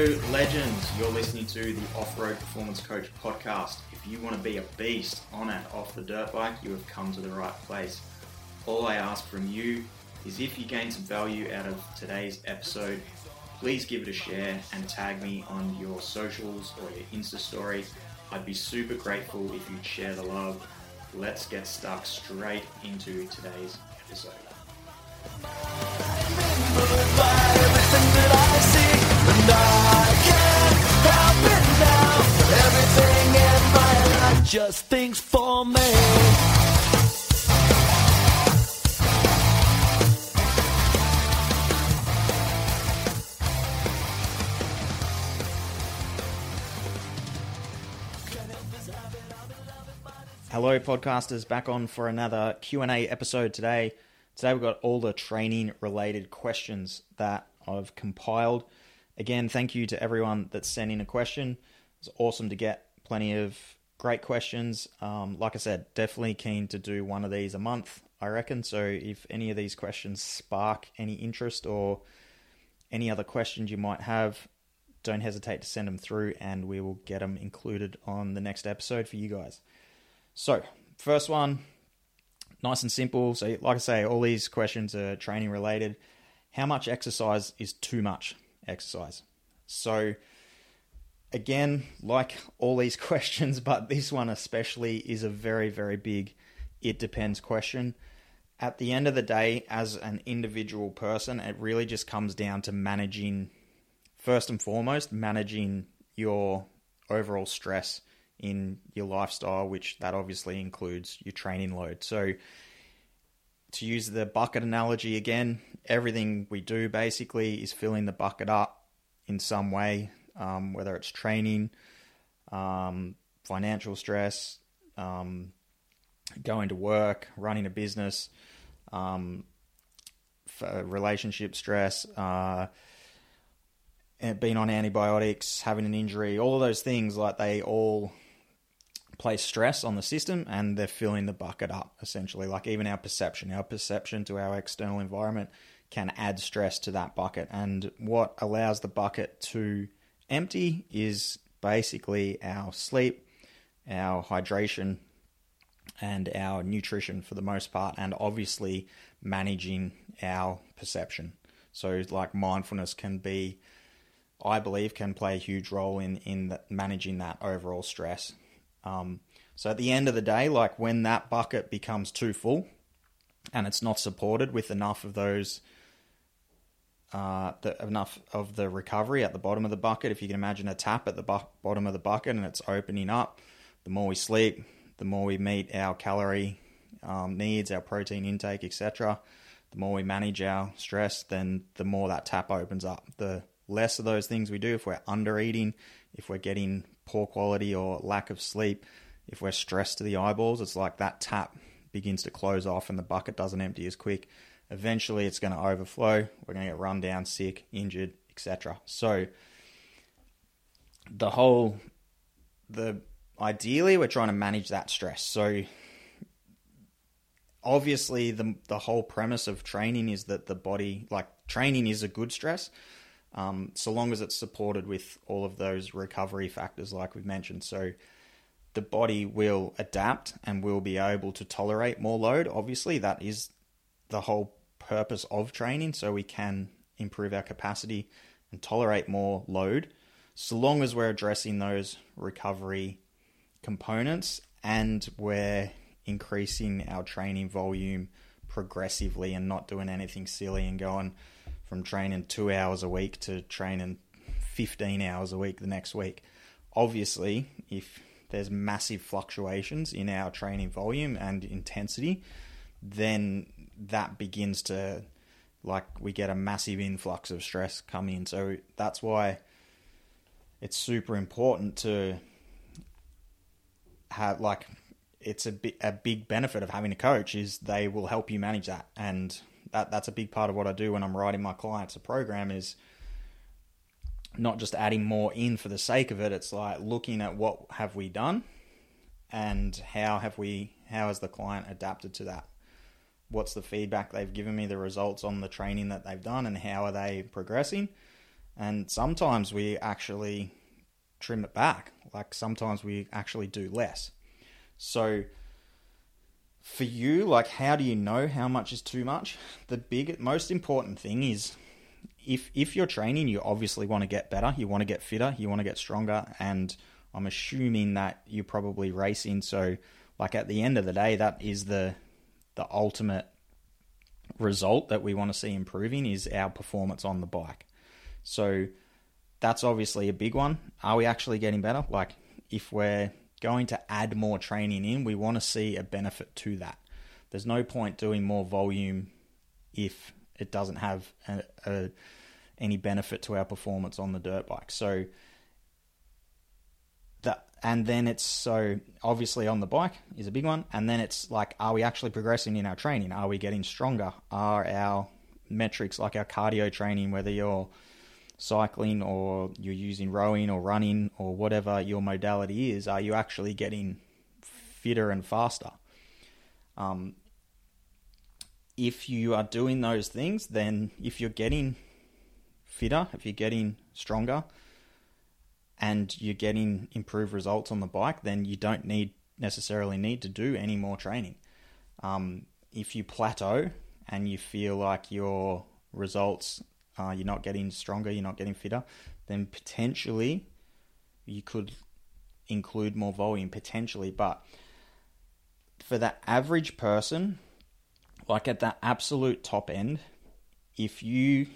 Legends. You're listening to the Off Road Performance Coach podcast. If you want to be a beast on and off the dirt bike, you have come to the right place. All I ask from you is if you gain some value out of today's episode, please give it a share and tag me on your socials or your Insta story. I'd be super grateful if you'd share the love. Let's get stuck straight into today's episode. Just thinks for me. Hello, podcasters, back on for another Q and A episode today. Today we've got all the training related questions that I've compiled. Again, thank you to everyone that's sent in a question. It's awesome to get plenty of great questions. Um, like I said, definitely keen to do one of these a month, I reckon. So if any of these questions spark any interest or any other questions you might have, don't hesitate to send them through and we will get them included on the next episode for you guys. So, first one, nice and simple. So, like I say, all these questions are training related. How much exercise is too much exercise? So, again, like all these questions, but this one especially is a very, very big it depends question. At the end of the day, as an individual person, it really just comes down to managing, first and foremost, managing your overall stress in your lifestyle, which that obviously includes your training load. So, to use the bucket analogy again, everything we do basically is filling the bucket up in some way, um, whether it's training, um, financial stress, um, going to work, running a business, um, relationship stress. Uh, being on antibiotics, having an injury, all of those things, like they all place stress on the system and they're filling the bucket up essentially like even our perception our perception to our external environment can add stress to that bucket and what allows the bucket to empty is basically our sleep our hydration and our nutrition for the most part and obviously managing our perception. So like mindfulness can be I believe can play a huge role in in managing that overall stress. Um, so at the end of the day, like when that bucket becomes too full and it's not supported with enough of those, uh, the, enough of the recovery at the bottom of the bucket, if you can imagine a tap at the bu- bottom of the bucket and it's opening up, the more we sleep, the more we meet our calorie um, needs, our protein intake, etc. The more we manage our stress, then the more that tap opens up. The less of those things we do, if we're under eating, if we're getting poor quality or lack of sleep, if we're stressed to the eyeballs, it's like that tap begins to close off and the bucket doesn't empty as quick. Eventually, it's going to overflow. We're going to get run down, sick, injured, etc. So, the whole, the ideally, we're trying to manage that stress. So, obviously, the the whole premise of training is that the body, like training, is a good stress um, so long as it's supported with all of those recovery factors, like we've mentioned. So the body will adapt and will be able to tolerate more load. Obviously, that is the whole purpose of training, so we can improve our capacity and tolerate more load, so long as we're addressing those recovery components and we're increasing our training volume progressively and not doing anything silly and going from training two hours a week to training 15 hours a week the next week. Obviously, if there's massive fluctuations in our training volume and intensity, then that begins to like we get a massive influx of stress coming in. So that's why it's super important to have like it's a, bi- a big benefit of having a coach is they will help you manage that and that that's a big part of what I do when I'm writing my clients a program is not just adding more in for the sake of it. It's like looking at what have we done and how have we how has the client adapted to that? What's the feedback they've given me, the results on the training that they've done, and how are they progressing? And sometimes we actually trim it back. Like sometimes we actually do less. So for you, like how do you know how much is too much? The big most important thing is if if you're training, you obviously want to get better, you want to get fitter, you want to get stronger, and I'm assuming that you're probably racing. So, like at the end of the day, that is the the ultimate result that we want to see improving is our performance on the bike. So that's obviously a big one. Are we actually getting better? Like if we're going to add more training in, we want to see a benefit to that. There's no point doing more volume if it doesn't have a, a, any benefit to our performance on the dirt bike. So and then it's so obviously on the bike is a big one. And then it's like are we actually progressing in our training? Are we getting stronger? Are our metrics like our cardio training whether you're cycling or you're using rowing or running or whatever your modality is are you actually getting fitter and faster? Um, if you are doing those things then if you're getting fitter if you're getting stronger and you're getting improved results on the bike, then you don't need necessarily need to do any more training. Um, if you plateau and you feel like your results uh, you're not getting stronger, you're not getting fitter, then potentially you could include more volume potentially. But for the average person, like at the absolute top end, if you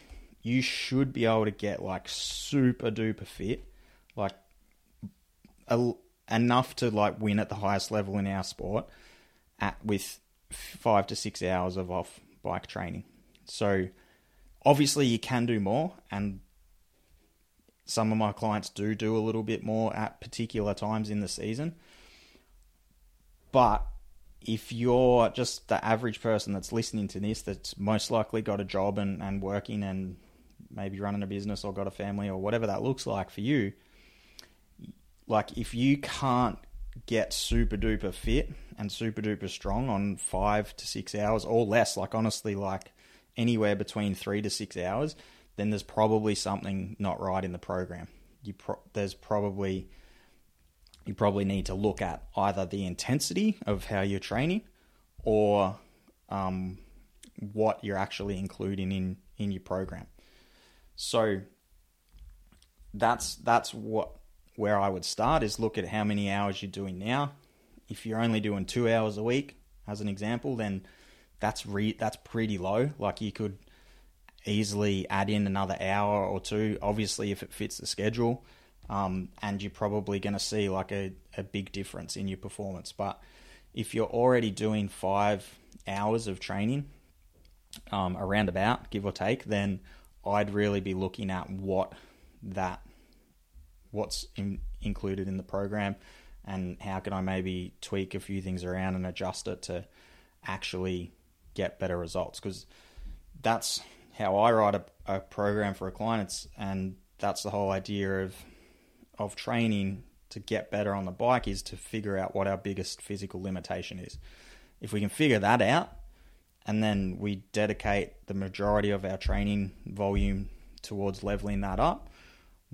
you should be able to get like super duper fit like a, enough to like win at the highest level in our sport at with five to six hours of off bike training. So obviously you can do more, and some of my clients do do a little bit more at particular times in the season. But if you're just the average person that's listening to this, that's most likely got a job and, and working and maybe running a business or got a family or whatever that looks like for you, like if you can't get super duper fit and super duper strong on five to six hours or less, like honestly, like anywhere between three to six hours, then there's probably something not right in the program. You pro- there's probably you probably need to look at either the intensity of how you're training or um, what you're actually including in in your program. So that's that's what where I would start is look at how many hours you're doing now. If you're only doing two hours a week, as an example, then that's re- that's pretty low. Like you could easily add in another hour or two, obviously if it fits the schedule, um, and you're probably going to see like a, a big difference in your performance. But if you're already doing five hours of training, um, around about give or take, then I'd really be looking at what that what's in, included in the program and how can I maybe tweak a few things around and adjust it to actually get better results because that's how I write a, a program for a client it's, and that's the whole idea of of training to get better on the bike is to figure out what our biggest physical limitation is. If we can figure that out and then we dedicate the majority of our training volume towards leveling that up,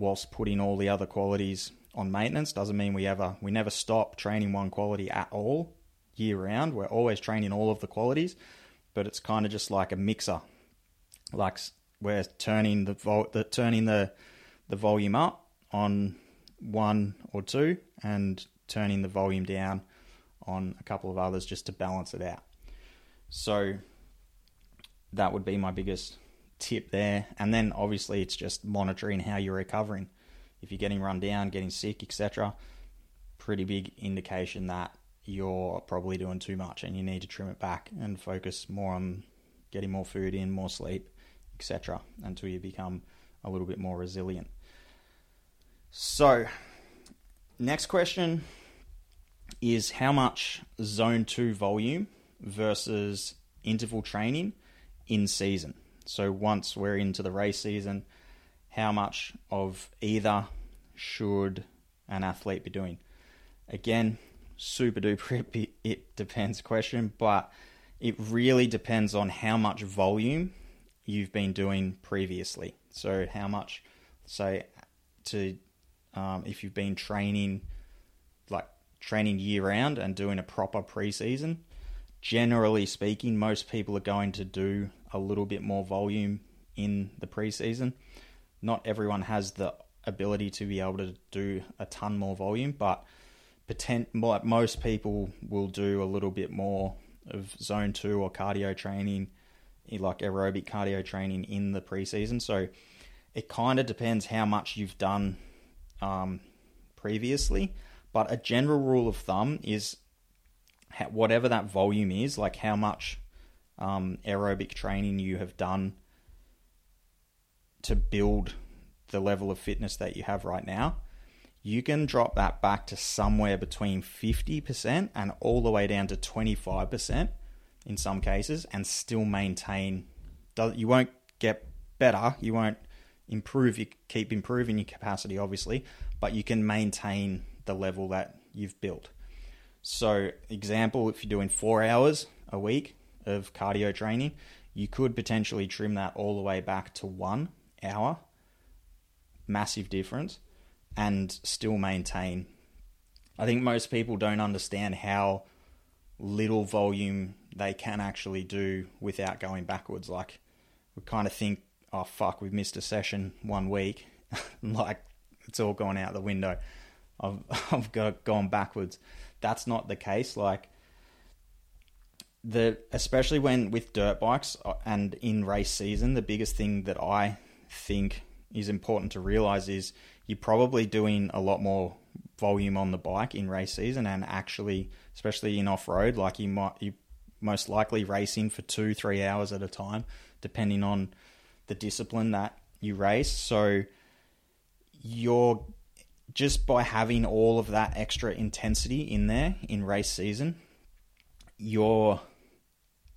whilst putting all the other qualities on maintenance. Doesn't mean we ever we never stop training one quality at all year round. We're always training all of the qualities, but it's kind of just like a mixer. Like we're turning the, vol- the turning the the volume up on one or two and turning the volume down on a couple of others just to balance it out. So that would be my biggest tip there. And then obviously it's just monitoring how you're recovering. If you're getting run down, getting sick, etc., pretty big indication that you're probably doing too much and you need to trim it back and focus more on getting more food in, more sleep, etc., until you become a little bit more resilient. So, next question is how much zone 2 volume versus interval training in season? So once we're into the race season, how much of either should an athlete be doing? Again, super duper it depends question, but it really depends on how much volume you've been doing previously. So how much say, to um, if you've been training, like training year round and doing a proper preseason, generally speaking, most people are going to do a little bit more volume in the preseason. Not everyone has the ability to be able to do a ton more volume, but potent, like most people will do a little bit more of zone two or cardio training, like aerobic cardio training in the preseason. So it kind of depends how much you've done um, previously, but a general rule of thumb is whatever that volume is, like how much um, aerobic training you have done to build the level of fitness that you have right now, you can drop that back to somewhere between 50% and all the way down to 25% in some cases and still maintain. You won't get better, you won't improve, you keep improving your capacity, obviously, but you can maintain the level that you've built. So, example, if you're doing four hours a week of cardio training, you could potentially trim that all the way back to one hour. Massive difference, and still maintain. I think most people don't understand how little volume they can actually do without going backwards. Like, we kind of think, oh fuck, we've missed a session one week. like, it's all gone out the window. I've, I've got gone backwards that's not the case. Like the especially when with dirt bikes uh, and in race season, the biggest thing that I think is important to realize is you're probably doing a lot more volume on the bike in race season and actually especially in off road like you might you most likely racing for 2 3 hours at a time depending on the discipline that you race. So you're just by having all of that extra intensity in there in race season, your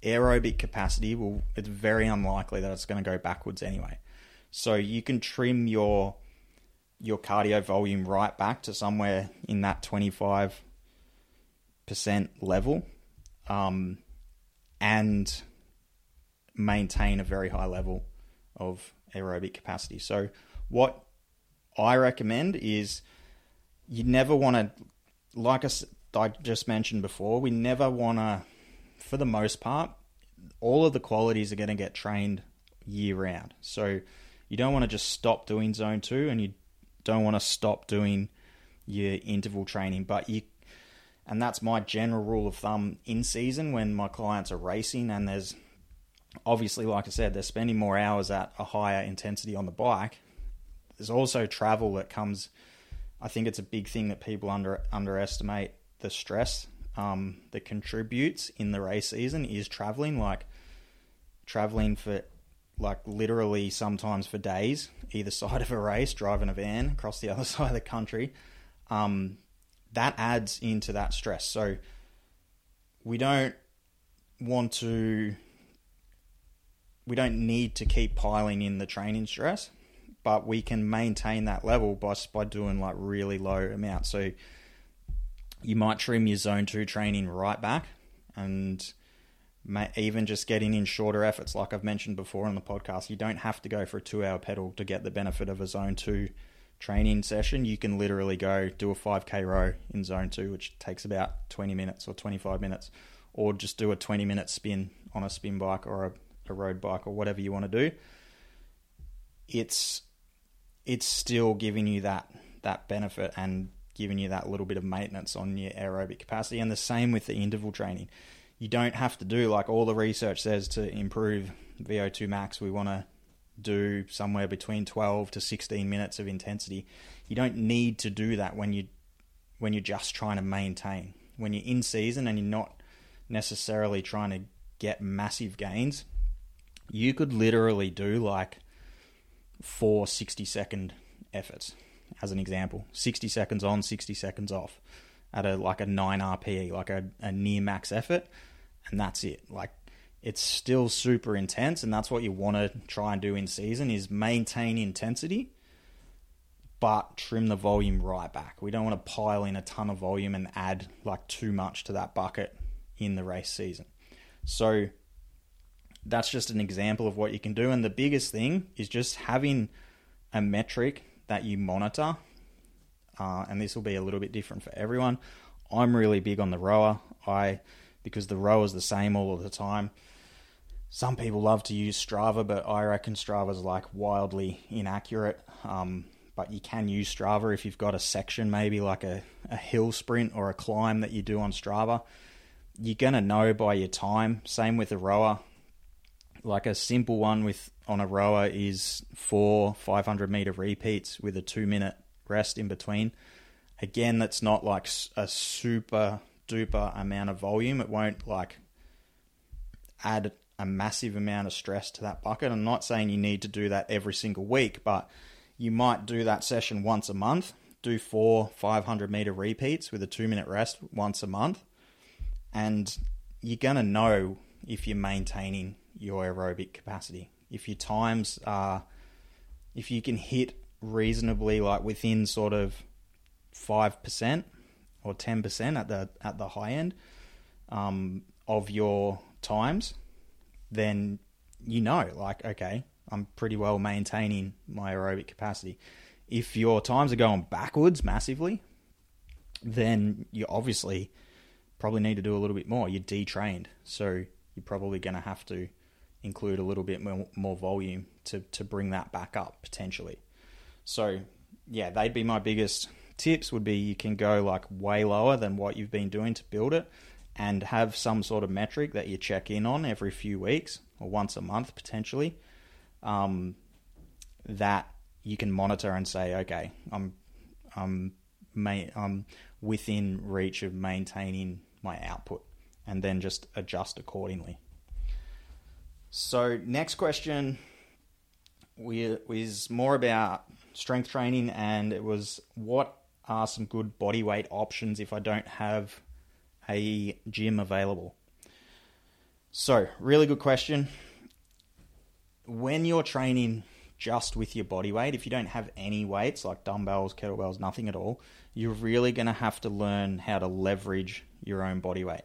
aerobic capacity will it's very unlikely that it's going to go backwards anyway. So you can trim your your cardio volume right back to somewhere in that 25% level um, and maintain a very high level of aerobic capacity. So what I recommend is you never want to, like I just mentioned before, we never want to, for the most part, all of the qualities are going to get trained year round. So you don't want to just stop doing zone two and you don't want to stop doing your interval training, but you and that's my general rule of thumb in season when my clients are racing and there's obviously like I said they're spending more hours at a higher intensity on the bike there's also travel that comes. I think it's a big thing that people under underestimate the stress um, that contributes in the race season is traveling. Like traveling for like literally sometimes for days, either side of a race, driving a van across the other side of the country. Um, that adds into that stress. So we don't want to we don't need to keep piling in the training stress but we can maintain that level by by doing like really low amounts. So you might trim your zone two training right back, and even just getting in shorter efforts, like I've mentioned before on the podcast. You don't have to go for a two hour pedal to get the benefit of a zone two training session. You can literally go do a five k row in zone two, which takes about twenty minutes or twenty five minutes, or just do a twenty minute spin on a spin bike or a, a road bike or whatever you want to do. It's it's still giving you that that benefit and giving you that little bit of maintenance on your aerobic capacity. And the same with the interval training. You don't have to do like all the research says to improve VO2 max. We want to do somewhere between 12 to 16 minutes of intensity. You don't need to do that when you when you're just trying to maintain. When you're in season and you're not necessarily trying to get massive gains, you could literally do like four 60 second efforts as an example 60 seconds on 60 seconds off at a like a 9 rpe like a, a near max effort and that's it like it's still super intense and that's what you want to try and do in season is maintain intensity but trim the volume right back we don't want to pile in a ton of volume and add like too much to that bucket in the race season so that's just an example of what you can do. And the biggest thing is just having a metric that you monitor, uh, and this will be a little bit different for everyone. I'm really big on the rower. I because the rower is the same all of the time. Some people love to use Strava, but I reckon Strava's like wildly inaccurate. Um, but you can use Strava if you've got a section, maybe like a, a hill sprint or a climb that you do on Strava. You're gonna know by your time. Same with a rower. Like a simple one with on a rower is four 500 meter repeats with a two minute rest in between. Again, that's not like a super duper amount of volume. It won't like add a massive amount of stress to that bucket. I'm not saying you need to do that every single week, but you might do that session once a month, do four 500 meter repeats with a two minute rest once a month, and you're going to know if you're maintaining your aerobic capacity. If your times are, if you can hit reasonably like within sort of 5% or 10% at the at the high end um, of your times, then you know, like, okay, I'm pretty well maintaining my aerobic capacity. If your times are going backwards massively, then you obviously probably need to do a little bit more. You're detrained, so you're probably going to have to include a little bit more, more volume to, to bring that back up potentially. So, yeah, they'd be my biggest tips would be you can go like way lower than what you've been doing to build it and have some sort of metric that you check in on every few weeks or once a month potentially um, that you can monitor and say okay I'm I'm I'm within reach of maintaining my output and then just adjust accordingly so next question is more about strength training and it was what are some good body weight options if I don't have a gym available? So, really good question. When you're training just with your body weight, if you don't have any weights like dumbbells, kettlebells, nothing at all, you're really going to have to learn how to leverage your own body weight.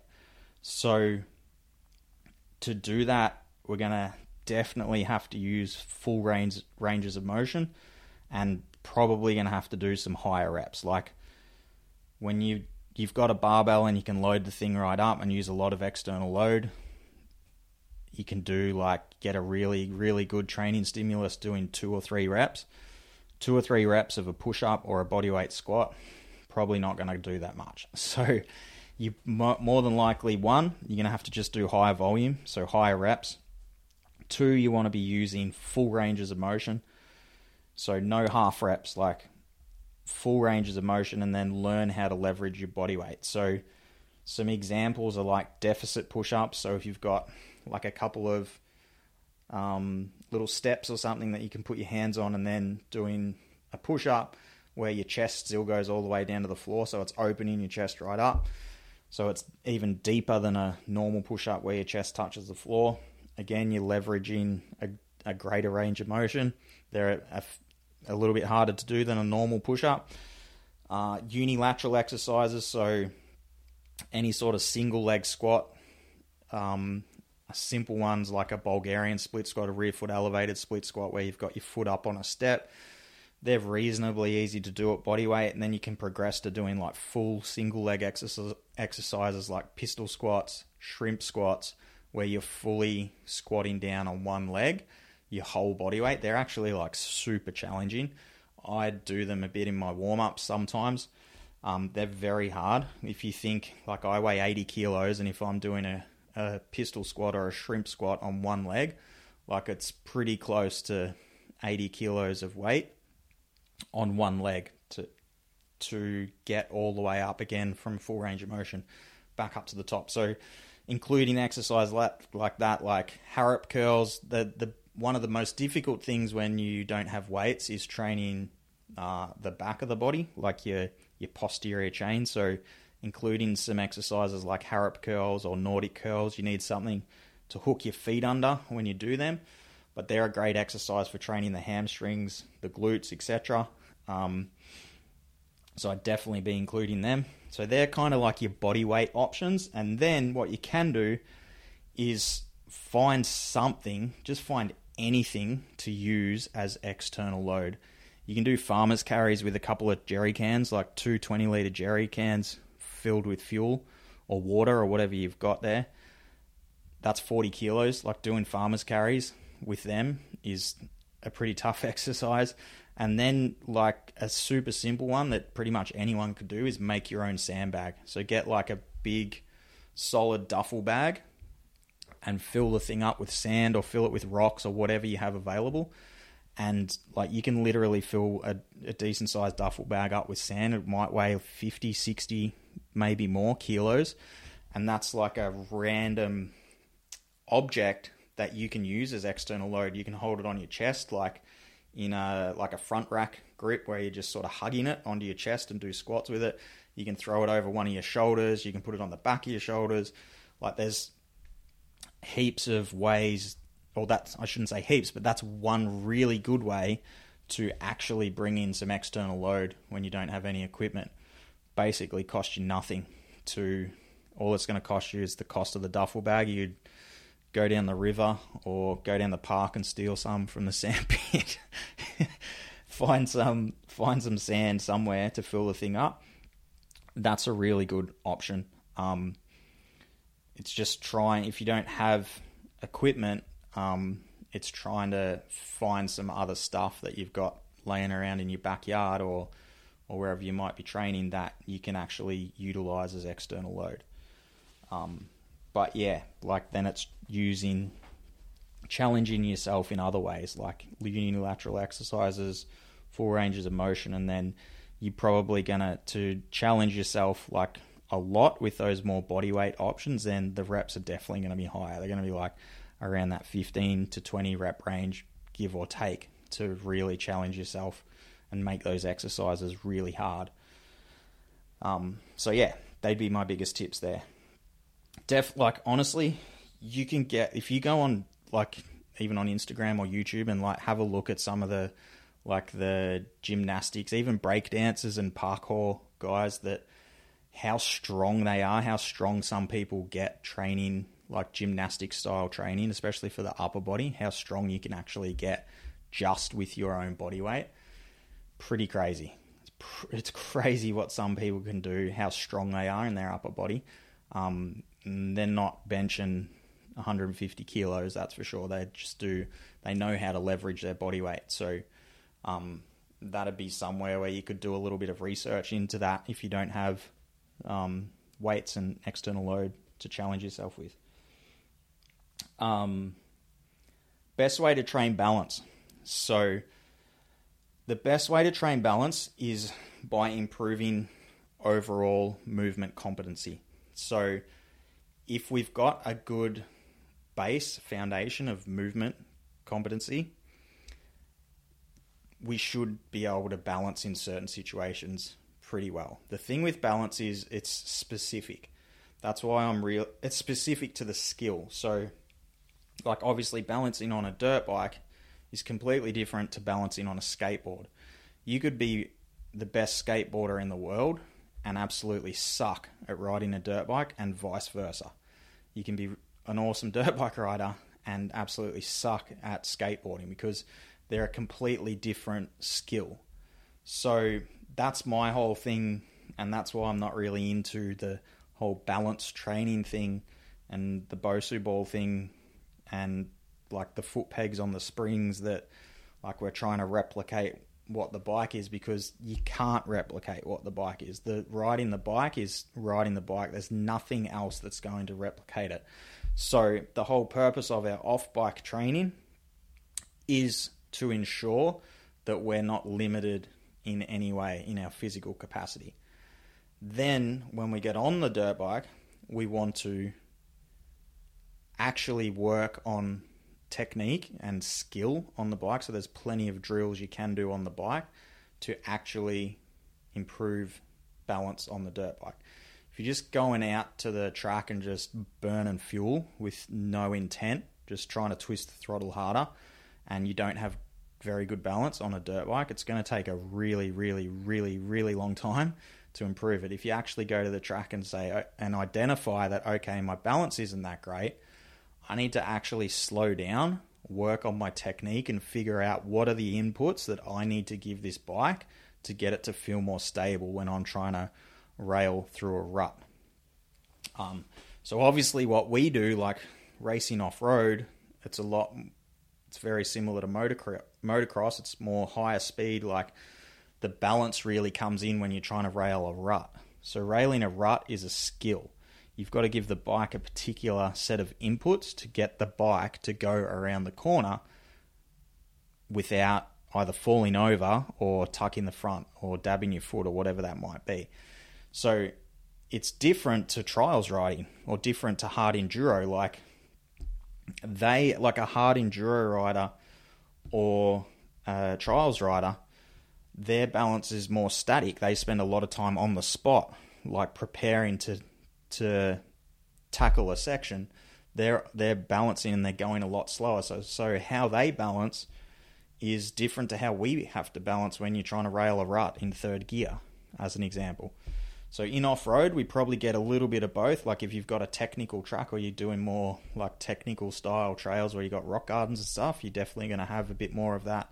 So, to do that, we're to definitely have to use full range ranges of motion and probably to have to do some higher reps. Like when you you've got a barbell and you can load the thing right up and use a lot of external load, you can do like get a really really good training stimulus doing two or three reps. Two or three reps of a push up or a bodyweight squat, probably not going to do that much. So you more than likely one, you're going to have to just do higher volume, so higher reps. Two, you want to be using full ranges of motion. So no half reps, like full ranges of motion, and then learn how to leverage your body weight. So some examples are like deficit push ups. So if you've got like a couple of um, little steps or something that you can put your hands on, and then doing a push up where your chest still goes all the way down to the floor, so it's opening your chest right up. So it's even deeper than a normal push up where your chest touches the floor. Again, you're leveraging a, a greater range of motion. They're a, a little bit harder to do than a normal push up. Uh, unilateral exercises, so any sort of single leg squat, um, simple ones like a Bulgarian split squat, a rear foot elevated split squat, where you've got your foot up on a step. They're reasonably easy to do at body weight, and then you can progress to doing like full single leg exercises like pistol squats, shrimp squats, where you're fully squatting down on one leg your whole body weight. They're actually like super challenging. I do them a bit in my warm ups sometimes. Um, they're very hard. If you think like I weigh 80 kilos, and if I'm doing a, a pistol squat or a shrimp squat on one leg, like it's pretty close to 80 kilos of weight on one leg to to get all the way up again from full range of motion back up to the top. So including exercise like, like that, like Harrop curls, the the one of the most difficult things when you don't have weights is training uh, the back of the body, like your your posterior chain. So, including some exercises like Harrop curls or Nordic curls, you need something to hook your feet under when you do them. But they're a great exercise for training the hamstrings, the glutes, etc. Um, so I'd definitely be including them. So they're kind of like your body weight options. And then what you can do is find something, just find anything to use as external load. You can do farmers carries with a couple of jerry cans, like two 20 litre jerry cans filled with fuel or water or whatever you've got there. That's 40 kilos. Like doing farmers carries with them is a pretty tough exercise. And then, like a super simple one that pretty much anyone could do is make your own sandbag. So get like a big, solid duffel bag and fill the thing up with sand or fill it with rocks or whatever you have available. And like you can literally fill a, a decent sized duffel bag up with sand. It might weigh 50, 60, maybe more kilos. And that's like a random object that you can use as external load. You can hold it on your chest, like in a like a front rack grip where you're just sort of hugging it onto your chest and do squats with it. You can throw it over one of your shoulders. You can put it on the back of your shoulders. Like there's heaps of ways, or that's I shouldn't say heaps, but that's one really good way to actually bring in some external load when you don't have any equipment. Basically, cost you nothing. To all it's going to cost you is the cost of the duffel bag. You'd go down the river or go down the park and steal some from the sandpit. find some find some sand somewhere to fill the thing up. That's a really good option. Um, it's just trying if you don't have equipment, um, it's trying to find some other stuff that you've got laying around in your backyard or or wherever you might be training that you can actually utilize as external load. Um, but yeah, like then it's using challenging yourself in other ways, like unilateral exercises, full ranges of motion, and then you're probably gonna to challenge yourself like a lot with those more body weight options. Then the reps are definitely to be higher. They're to be like around that 15 to 20 rep range, give or take, to really challenge yourself and make those exercises really hard. Um, so yeah, they'd be my biggest tips there def like honestly, you can get if you go on like even on Instagram or YouTube and like have a look at some of the like the gymnastics, even break dancers and parkour guys that how strong they are, how strong some people get training like gymnastic style training, especially for the upper body, how strong you can actually get just with your own body weight. Pretty crazy. It's, pr- it's crazy what some people can do, how strong they are in their upper body. Um, they're not benching 150 kilos, that's for sure. They just do, they know how to leverage their body weight. So um, that'd be somewhere where you could do a little bit of research into that if you don't have um, weights and external load to challenge yourself with. Um, best way to train balance. So, the best way to train balance is by improving overall movement competency. So, if we've got a good base foundation of movement competency, we should be able to balance in certain situations pretty well. The thing with balance is it's specific. That's why I'm real. It's specific to the skill. So, like obviously, balancing on a dirt bike is completely different to balancing on a skateboard. You could be the best skateboarder in the world and absolutely suck at riding a dirt bike, and vice versa you can be an awesome dirt bike rider and absolutely suck at skateboarding because they're a completely different skill. So that's my whole thing, and that's why I'm not really into the whole balance training thing and the Bosu ball thing and like the foot pegs on the springs that like we're trying to replicate what the bike is because you can't replicate what the bike is. The riding the bike is riding the bike. There's nothing else that's going to replicate it. So the whole purpose of our off bike training is to ensure that we're not limited in any way in our physical capacity. Then when we get on the dirt bike, we want to actually work on technique and skill on the bike. So there's plenty of drills you can do on the bike to actually improve balance on the dirt bike. If you're just going out to the track and just burning fuel with no intent, just trying to twist the throttle harder, and you don't have very good balance on a dirt bike, it's going to take a really, really, really, really long time to improve it. If you actually go to the track and say oh, and identify that okay, my balance isn't that great, I need to actually slow down work on my technique and figure out what are the inputs that I need to give this bike to get it to feel more stable when I'm trying to rail through a rut. Um, so obviously, what we do, like racing off road, it's a lot. It's very similar to motocross. Motocross, it's more higher speed. Like the balance really comes in when you're trying to rail a rut. So railing a rut is a skill. You've got to give the bike a particular set of inputs to get the bike to go around the corner without either falling over or tucking the front or dabbing your foot or whatever that might be. So it's different to trials riding or different to hard enduro. Like they, like a hard enduro rider or a trials rider, their balance is more static. They spend a lot of time on the spot, like preparing to to tackle a section. They're they're balancing and they're going a lot slower. So so how they balance is different to how we have to balance when you're trying to rail a rut in third gear, as an example. So in off road, we probably get a little bit of both. Like if you've got a technical track or you're doing more like technical style trails where you got rock gardens and stuff, you're definitely going to have a bit more of that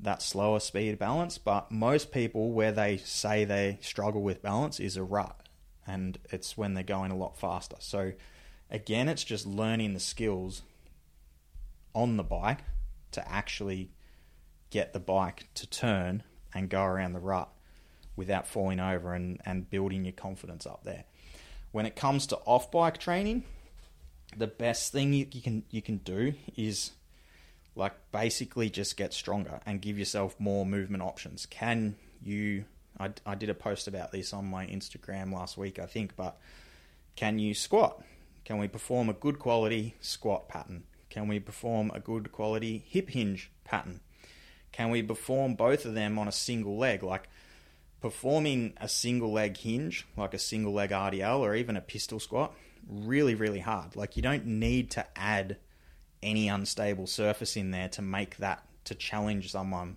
that slower speed balance. But most people, where they say they struggle with balance, is a rut, and it's when they're going a lot faster. So again, it's just learning the skills on the bike to actually get the bike to turn and go around the rut without falling over and, and building your confidence up there. When it comes to off bike training, the best thing you, can you can do is like basically just get stronger and give yourself more movement options. Can you I, I did a post about this on my Instagram last week, I think, but can you squat? Can we perform a good quality squat pattern? Can we perform a good quality hip hinge pattern? Can we perform both of them on a single leg? Like performing a single leg hinge, like a single leg RDL or even a pistol squat, really, really hard. Like you don't need to add any unstable surface in there to make that to challenge someone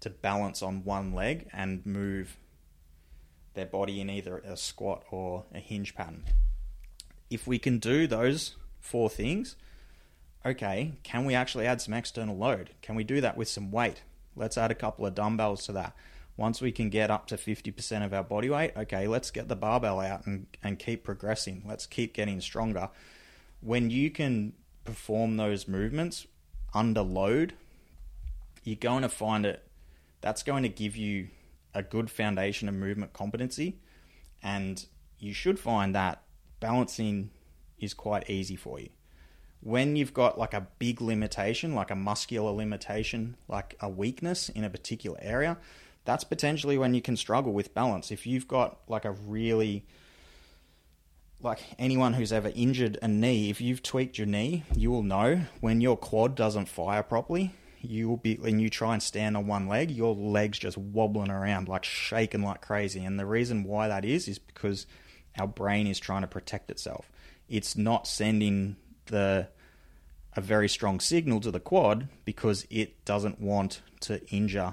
to balance on one leg and move their body in either a squat or a hinge pattern. If we can do those four things, okay, can we actually add some external load? Can we do that with some weight? Let's add a couple of dumbbells to that. Once we can get up to 50% of our body weight, okay, let's get the barbell out and, and keep progressing. Let's keep getting stronger. When you can perform those movements under load, you're going to find it that's going to give you a good foundation of movement competency. And you should find that balancing is quite easy for you. When you've got like a big limitation, like a muscular limitation, like a weakness in a particular area, that's potentially when you can struggle with balance. If you've got like a really like anyone who's ever injured a knee, if you've tweaked your knee, you will know when your quad doesn't fire properly, you will be when you try and stand on one leg, your legs just wobbling around like shaking like crazy. And the reason why that is is because our brain is trying to protect itself. It's not sending the a very strong signal to the quad because it doesn't want to injure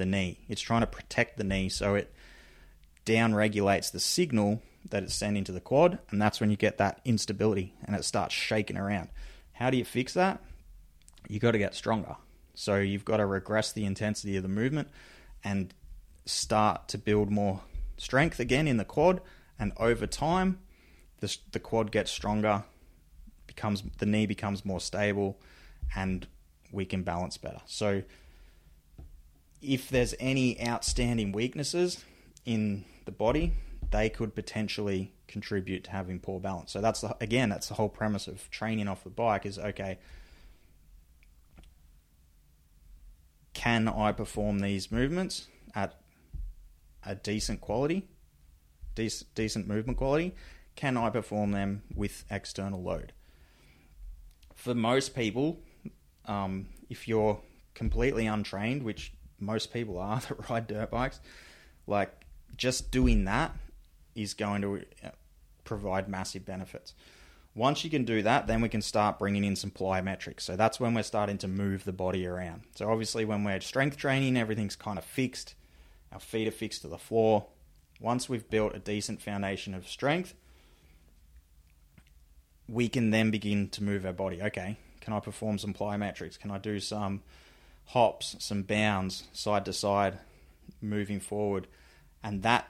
the knee. It's trying to protect the knee, so it down regulates the signal that it's sending to the quad, and that's when you get that instability and it starts shaking around. How do you fix that? You got to get stronger. So you've got to regress the intensity of the movement and start to build more strength again in the quad, and over time, the, the quad gets stronger, becomes the knee becomes more stable, and we can balance better. So if there's any outstanding weaknesses in the body, they could potentially contribute to having poor balance. So that's the, again, that's the whole premise of training off the bike is okay. Can I perform these movements at a decent quality, decent, decent movement quality? Can I perform them with external load? For most people, um, if you're completely untrained, which most people are that ride dirt bikes, like just doing that is going to uh, provide massive benefits. Once you can do that, then we can start bringing in some plyometrics. So that's when we're starting to move the body around. So obviously, when we're strength training, everything's kind of fixed. Our feet are fixed to the floor. Once we've built a decent foundation of strength, we can then begin to move our body. Okay, Can I perform some plyometrics? Can I do some hops, some bounds, side to side, moving forward? And that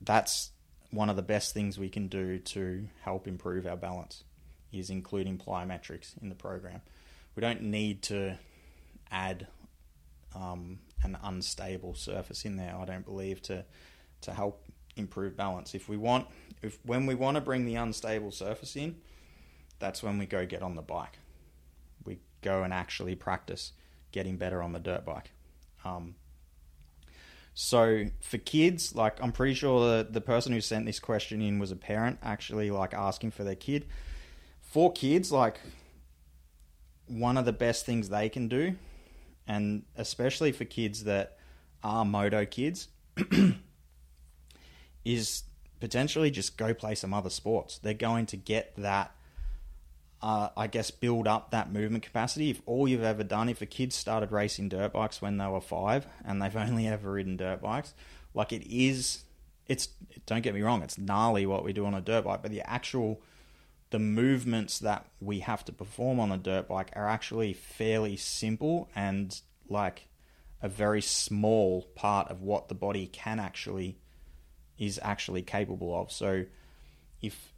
that's one of the best things we can do to help improve our balance is including plyometrics in the program. We don't need to add um, an unstable surface in there. I don't believe to to help improve balance. If we want, if when we want to bring the unstable surface in, that's when we go get on the bike. We go and actually practice getting better on the dirt bike. Um, so for kids, like I'm pretty sure the, the person who sent this question in was a parent actually like asking for their kid. For kids, like one of the best things they can do, and especially for kids that are moto kids, is potentially just go play some other sports. They're going to get that, uh, I guess, build up that movement capacity. If all you've ever done, if a kid started racing dirt bikes when they were five and they've only ever ridden dirt bikes, like it is, it's, don't get me wrong, it's gnarly what we do on a dirt bike, but the actual, the movements that we have to perform on a dirt bike are actually fairly simple and like a very small part of what the body can actually is actually capable of. So if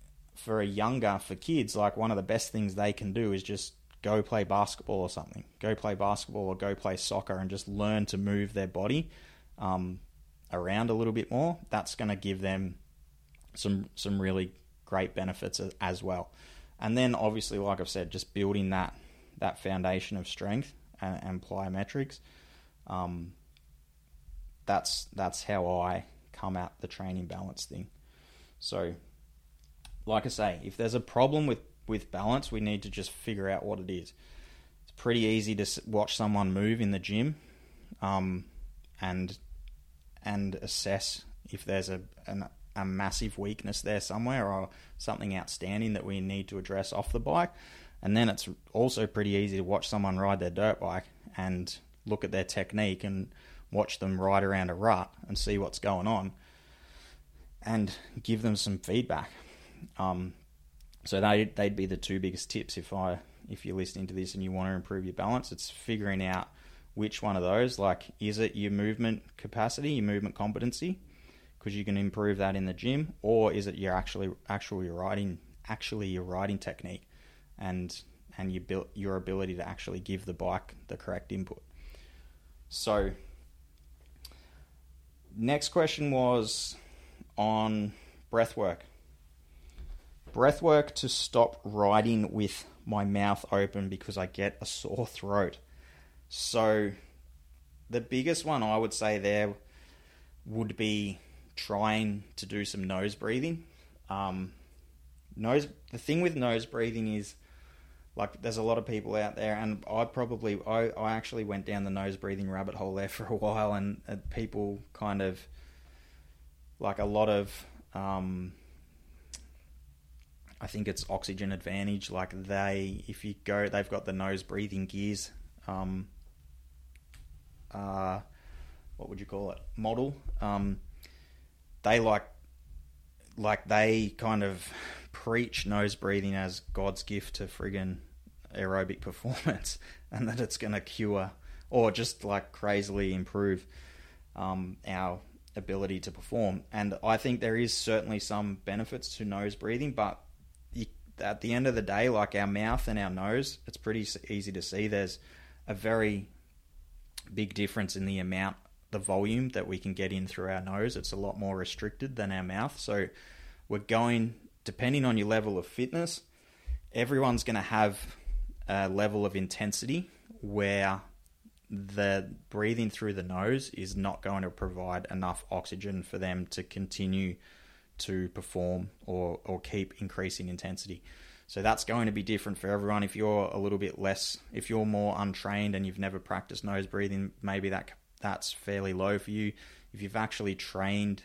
for a younger for kids, like one of the best things they can do is just go play basketball or something. Go play basketball or go play soccer and just learn to move their body um, around a little bit more. That's going to give them some some really great benefits as well. And then obviously, like I've said, just building that that foundation of strength and, and plyometrics. Um, that's that's how I come at the training balance thing. So, like I say, if there's a problem with, with balance, we need to just figure out what it is. It's pretty easy to watch someone move in the gym um, and and assess if there's a, an, a massive weakness there somewhere or something outstanding that we need to address off the bike. And then it's also pretty easy to watch someone ride their dirt bike and look at their technique and watch them ride around a rut and see what's going on and give them some feedback. Um, so they they'd be the two biggest tips if I if you're listening to this and you want to improve your balance. It's figuring out which one of those. Like, is it your movement capacity, your movement competency, because you can improve that in the gym, or is it your actually actual your riding actually your riding technique, and and your your ability to actually give the bike the correct input. So next question was on breath work. Breath work to stop riding with my mouth open because I get a sore throat. So, the biggest one I would say there would be trying to do some nose breathing. Um, nose. The thing with nose breathing is like there's a lot of people out there and i probably i, I actually went down the nose breathing rabbit hole there for a while and uh, people kind of like a lot of um, i think it's oxygen advantage. Like they if you go they've got the nose breathing gears um, uh, what would you call it? Model. Um, they like like they kind of preach nose breathing as God's gift to friggin' aerobic performance and that it's to cure or just like crazily improve um, our ability to perform. And I think there is certainly some benefits to nose breathing, but at the end of the day, like our mouth and our nose, it's pretty easy to see there's a very big difference in the amount, the volume that we can get in through our nose. It's a lot more restricted than our mouth. So we're going, depending on your level of fitness, everyone's going to have a level of intensity where the breathing through the nose is not going to provide enough oxygen for them to continue to perform or, or keep increasing intensity. So that's going to be different for everyone. If you're a little bit less, if you're more untrained and you've never practiced nose breathing, maybe that that's fairly low for you. If you've actually trained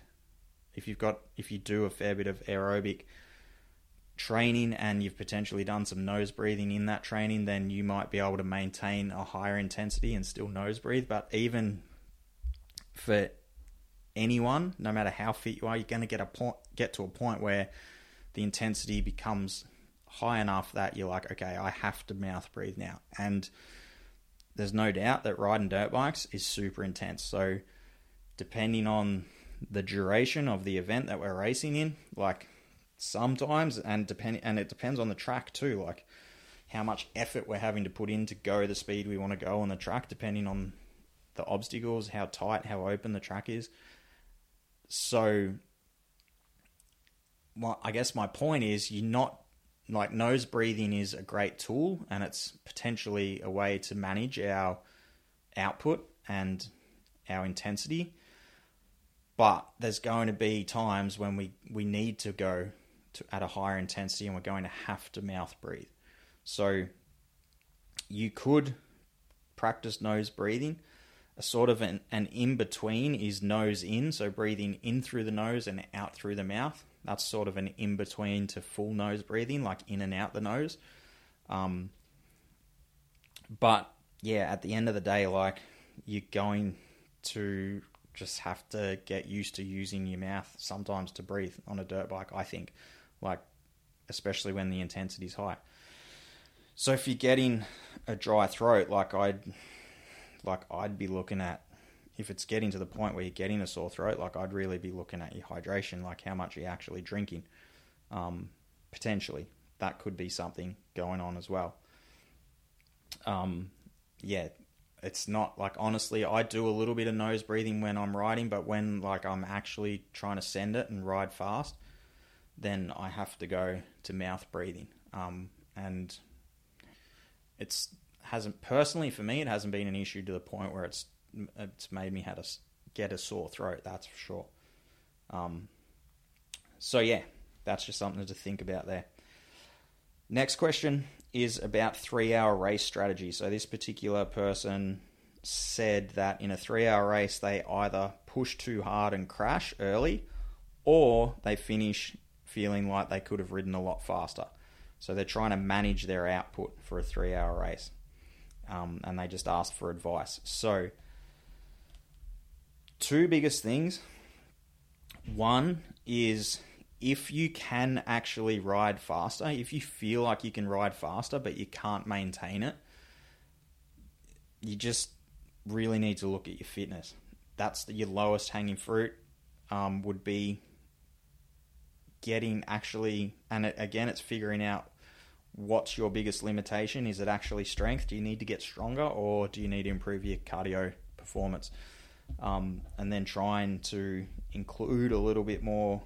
if you've got if you do a fair bit of aerobic training and you've potentially done some nose breathing in that training, then you might be able to maintain a higher intensity and still nose breathe. But even for anyone, no matter how fit you are, you're going to get a point, get to a point where the intensity becomes high enough that you're like, okay, I have to mouth breathe now. And there's no doubt that riding dirt bikes is super intense. So, depending on the duration of the event that we're racing in, like sometimes, and depending, and it depends on the track too, like how much effort we're having to put in to go the speed we want to go on the track, depending on the obstacles, how tight, how open the track is. So, well, I guess my point is you're not like nose breathing is a great tool and it's potentially a way to manage our output and our intensity. But there's going to be times when we, we need to go to, at a higher intensity and we're going to have to mouth breathe. So you could practice nose breathing. A sort of an, an in between is nose in, so breathing in through the nose and out through the mouth. That's sort of an in between to full nose breathing, like in and out the nose. Um, but yeah, at the end of the day, like you're going to just have to get used to using your mouth sometimes to breathe on a dirt bike. I think, like especially when the intensity is high. So if you're getting a dry throat, like I'd like I'd be looking at if it's getting to the point where you're getting a sore throat, like I'd really be looking at your hydration, like how much you're actually drinking. Um, potentially, that could be something going on as well. Um, yeah, it's not like honestly, I do a little bit of nose breathing when I'm riding, but when like I'm actually trying to send it and ride fast, then I have to go to mouth breathing. Um, and it's hasn't personally for me, it hasn't been an issue to the point where it's it's made me have to get a sore throat. That's for sure. Um, so yeah, that's just something to think about there. Next question is about three-hour race strategy. So this particular person said that in a three-hour race they either push too hard and crash early, or they finish feeling like they could have ridden a lot faster. So they're trying to manage their output for a three-hour race, um, and they just asked for advice. So two biggest things. One is if you can actually ride faster, if you feel like you can ride faster but you can't maintain it, you just really need to look at your fitness. That's the, your lowest hanging fruit. Um, would be getting actually, and it, again, it's figuring out what's your biggest limitation. Is it actually strength? Do you need to get stronger, or do you need to improve your cardio performance? um, and then trying to include a little bit more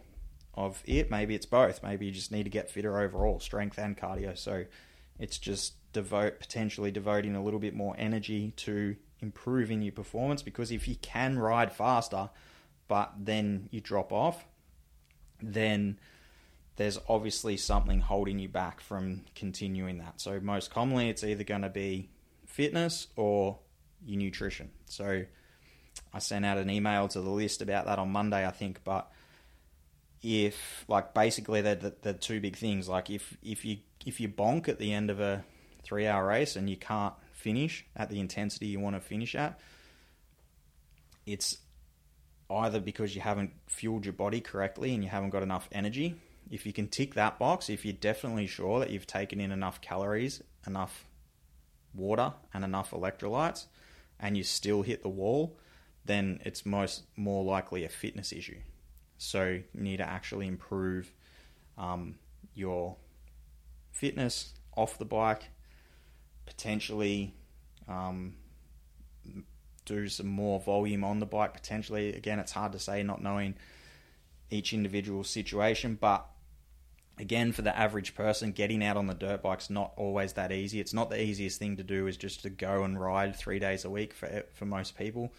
of it. Maybe it's both. Maybe you just need to get fitter overall, strength and cardio. So it's just devote potentially devoting a little bit more energy to improving your performance because if you can ride faster, but then you drop off, then there's obviously something holding you back from continuing that. So most commonly, it's either going to be fitness or your nutrition. So I sent out an email to the list about that on Monday, I think. But if like basically they're the, the two big things. Like if if you if you bonk at the end of a three hour race and you can't finish at the intensity you want to finish at, it's either because you haven't fueled your body correctly and you haven't got enough energy. If you can tick that box, if you're definitely sure that you've taken in enough calories, enough water, and enough electrolytes, and you still hit the wall, then it's most more likely a fitness issue. So you need to actually improve um, your fitness off the bike, potentially um, do some more volume on the bike. Potentially, again, it's hard to say, not knowing each individual situation, but again, for the average person, getting out on the dirt bike's not always that easy. It's not the easiest thing to do is just to go and ride three days a week for eh, for most people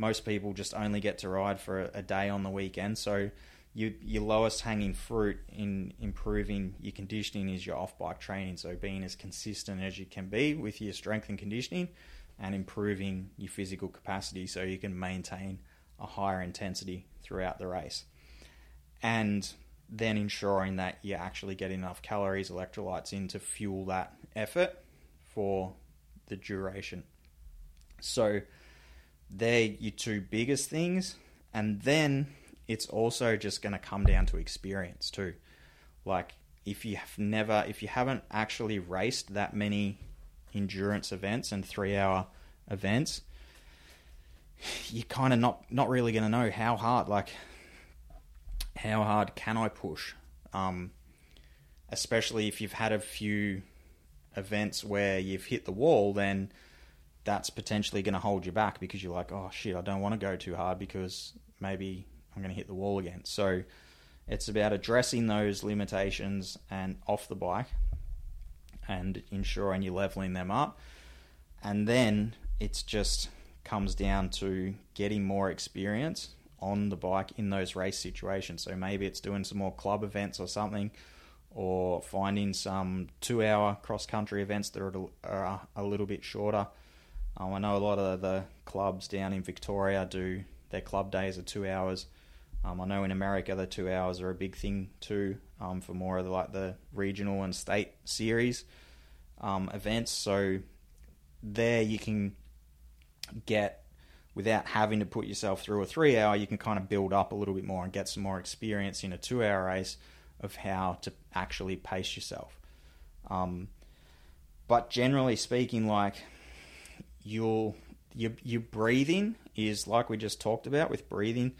most people just only get to ride for a, a day on the weekend. So you, your lowest hanging fruit in improving your conditioning is your off bike training. So being as consistent as you can be with your strength and conditioning and improving your physical capacity so you can maintain a higher intensity throughout the race. And then ensuring that you actually get enough calories, electrolytes in to fuel that effort for the duration. So they're your two biggest things. And then it's also just going to come down to experience too. Like, if you have never, if you haven't actually raced that many endurance events and three hour events, you're kind of not not really going to know how hard, like how hard can I push, um, especially if you've had a few events where you've hit the wall, then that's potentially going to hold you back because you're like, oh shit, I don't want to go too hard because maybe I'm going to hit the wall again. So it's about addressing those limitations and off the bike and ensuring you're leveling them up. And then it's just comes down to getting more experience on the bike in those race situations. So maybe it's doing some more club events or something, or finding some two hour cross country events that are a little bit shorter. Um, I know a lot of the clubs down in Victoria do their club days are two hours. Um, I know in America the two hours are a big thing too um, for more of the, like the regional and state series um, events. So there you can get without having to put yourself through a three hour. You can kind of build up a little bit more and get some more experience in a two hour race of how to actually pace yourself. Um, but generally speaking, like you'll your your breathing is like we just talked about with breathing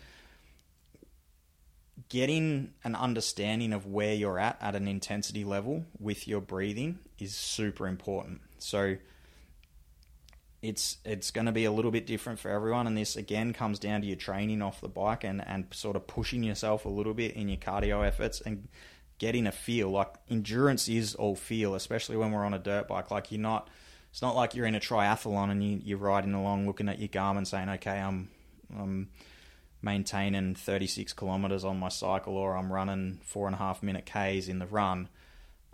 getting an understanding of where you're at at an intensity level with your breathing is super important. So it's it's going to be a little bit different for everyone and this again comes down to your training off the bike and and sort of pushing yourself a little bit in your cardio efforts and getting a feel like endurance is all feel especially when we're on a dirt bike like you're not it's not like you're in a triathlon and you, you're riding along looking at your Garmin saying okay I'm I'm maintaining 36 kilometers on my cycle or I'm running four and a half minute Ks in the run,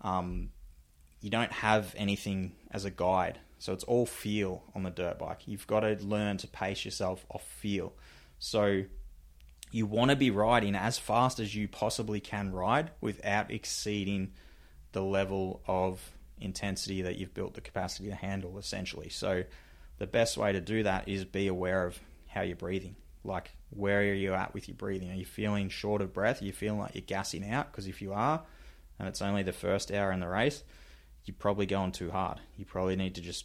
um, you don't have anything as a guide. So it's all feel on the dirt bike. You've got to learn to pace yourself off feel. So you want to be riding as fast as you possibly can ride without exceeding the level of intensity that you've built the capacity to handle, essentially. So the best way to do that is be aware of how you're breathing. Like, where are you at with your breathing? Are you feeling short of breath? Are you feeling like you're gassing out? Because if you are, and it's only the first hour in the race, you're probably going too hard. You probably need to just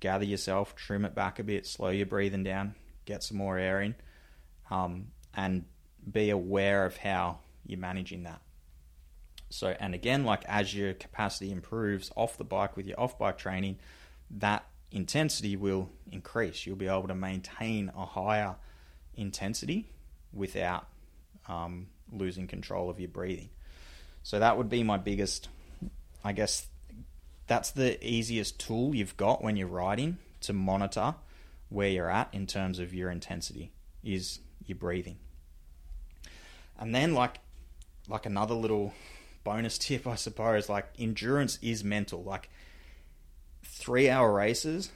gather yourself, trim it back a bit, slow your breathing down, get some more air in, um, and be aware of how you're managing that. So, and again, like as your capacity improves off the bike with your off bike training, that intensity will increase. You'll be able to maintain a higher intensity without um, losing control of your breathing. So that would be my biggest, I guess, that's the easiest tool you've got when you're riding to monitor where you're at in terms of your intensity is your breathing. And then like like another little bonus tip I suppose like endurance is mental like 3 hour races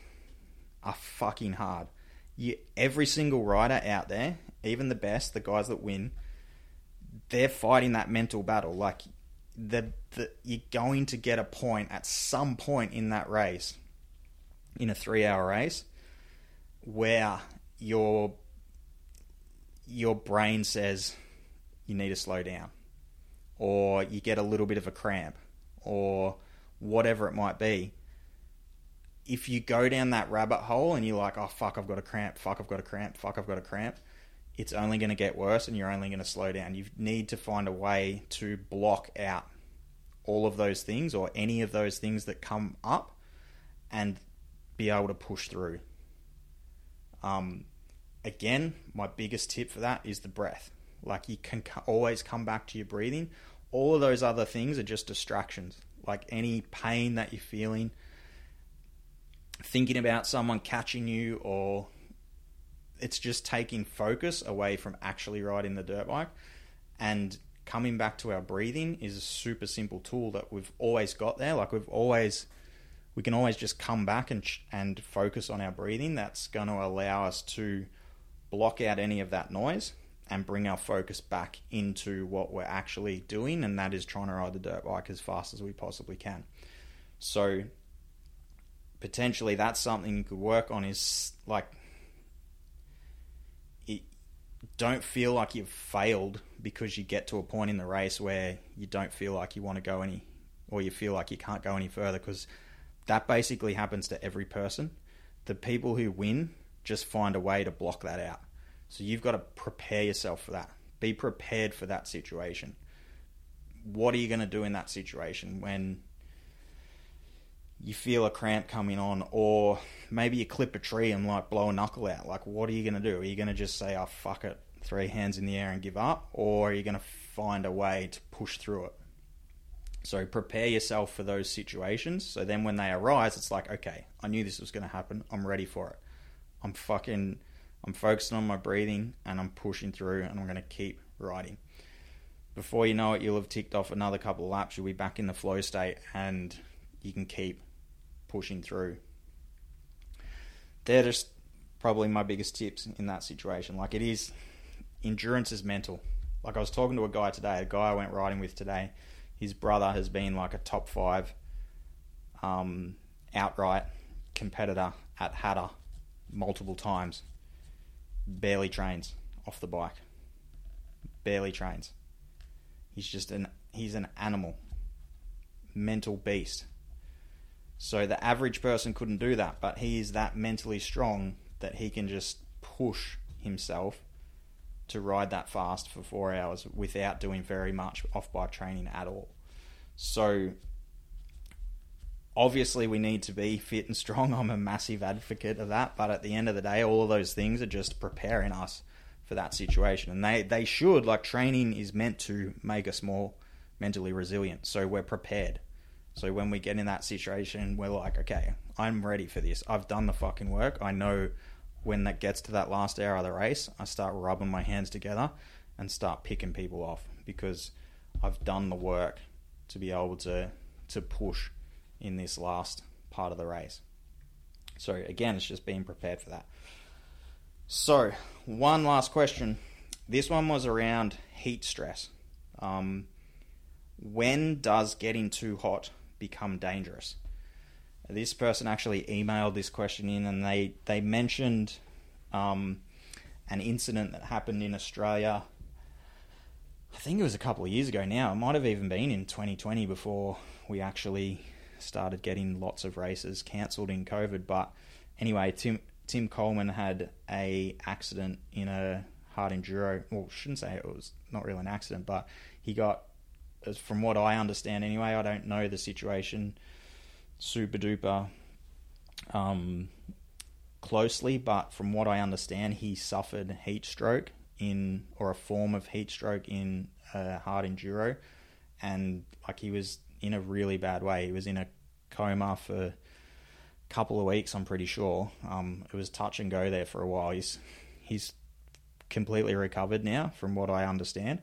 are fucking hard you, every single rider out there, even the best, the guys that win, they're fighting that mental battle. Like the, the you're going to get a point at some point in that race, in a three-hour race, where your your brain says you need to slow down, or you get a little bit of a cramp, or whatever it might be. If you go down that rabbit hole and you're like, oh fuck, I've got a cramp, fuck, I've got a cramp, fuck, I've got a cramp, it's only going to get worse and you're only going to slow down. You need to find a way to block out all of those things or any of those things that come up and be able to push through. Um, again, my biggest tip for that is the breath. Like you can always come back to your breathing. All of those other things are just distractions. Like any pain that you're feeling, thinking about someone catching you or it's just taking focus away from actually riding the dirt bike. And coming back to our breathing is a super simple tool that we've always got there. Like we've always we can always just come back and and focus on our breathing. That's going to allow us to block out any of that noise and bring our focus back into what we're actually doing and that is trying to ride the dirt bike as fast as we possibly can. So potentially that's something you could work on is like don't feel like you've failed because you get to a point in the race where you don't feel like you want to go any or you feel like you can't go any further because that basically happens to every person. The people who win just find a way to block that out. So you've got to prepare yourself for that. Be prepared for that situation. What are you going to do in that situation when you feel a cramp coming on, or maybe you clip a tree and like blow a knuckle out? Like, what are you going to do? Are you going to just say, "Oh fuck it," three hands in the air and give up, or are you going to find a way to push through it? So prepare yourself for those situations. So then when they arise, it's like, okay, I knew this was going to happen. I'm ready for it. I'm fucking, I'm focusing on my breathing and I'm pushing through and I'm going to keep riding. Before you know it, you'll have ticked off another couple of laps. You'll be back in the flow state and you can keep pushing through. They're just probably my biggest tips in that situation. Like it is, endurance is mental. Like I was talking to a guy today, a guy I went riding with today his brother has been like a top five um, outright competitor at Hattah multiple times. Barely trains off the bike. Barely trains. He's just an he's an animal. Mental beast. So the average person couldn't do that, but he is that mentally strong that he can just push himself to ride that fast for four hours without doing very much off bike training at all. So obviously we need to be fit and strong. I'm a massive advocate of that, but at the end of the day, all of those things are just preparing us for that situation, and they they should like training is meant to make us more mentally resilient. So we're prepared. So when we get in that situation, we're like, okay, I'm ready for this. I've done the fucking work. I know when that gets to that last hour of the race, I start rubbing my hands together and start picking people off because I've done the work to be able to to push in this last part of the race. So again, it's just being prepared for that. So one last question. This one was around heat stress. Um, when does getting too hot become dangerous? This person actually emailed this question in, and they they mentioned um, an incident that happened in Australia. I think it was a couple of years ago now. It might have even been in 2020 before we actually started getting lots of races cancelled in COVID. But anyway, Tim Tim Coleman had a accident in a hard enduro. Well, shouldn't say it was not really an accident, but he got, from what I understand anyway, I don't know the situation super duper um, closely, but from what I understand, he suffered heat stroke in or a form of heat stroke in a hard enduro, and like he was in a really bad way. He was in a coma for a couple of weeks. I'm pretty sure. Um, it was touch and go there for a while. He's he's completely recovered now, from what I understand,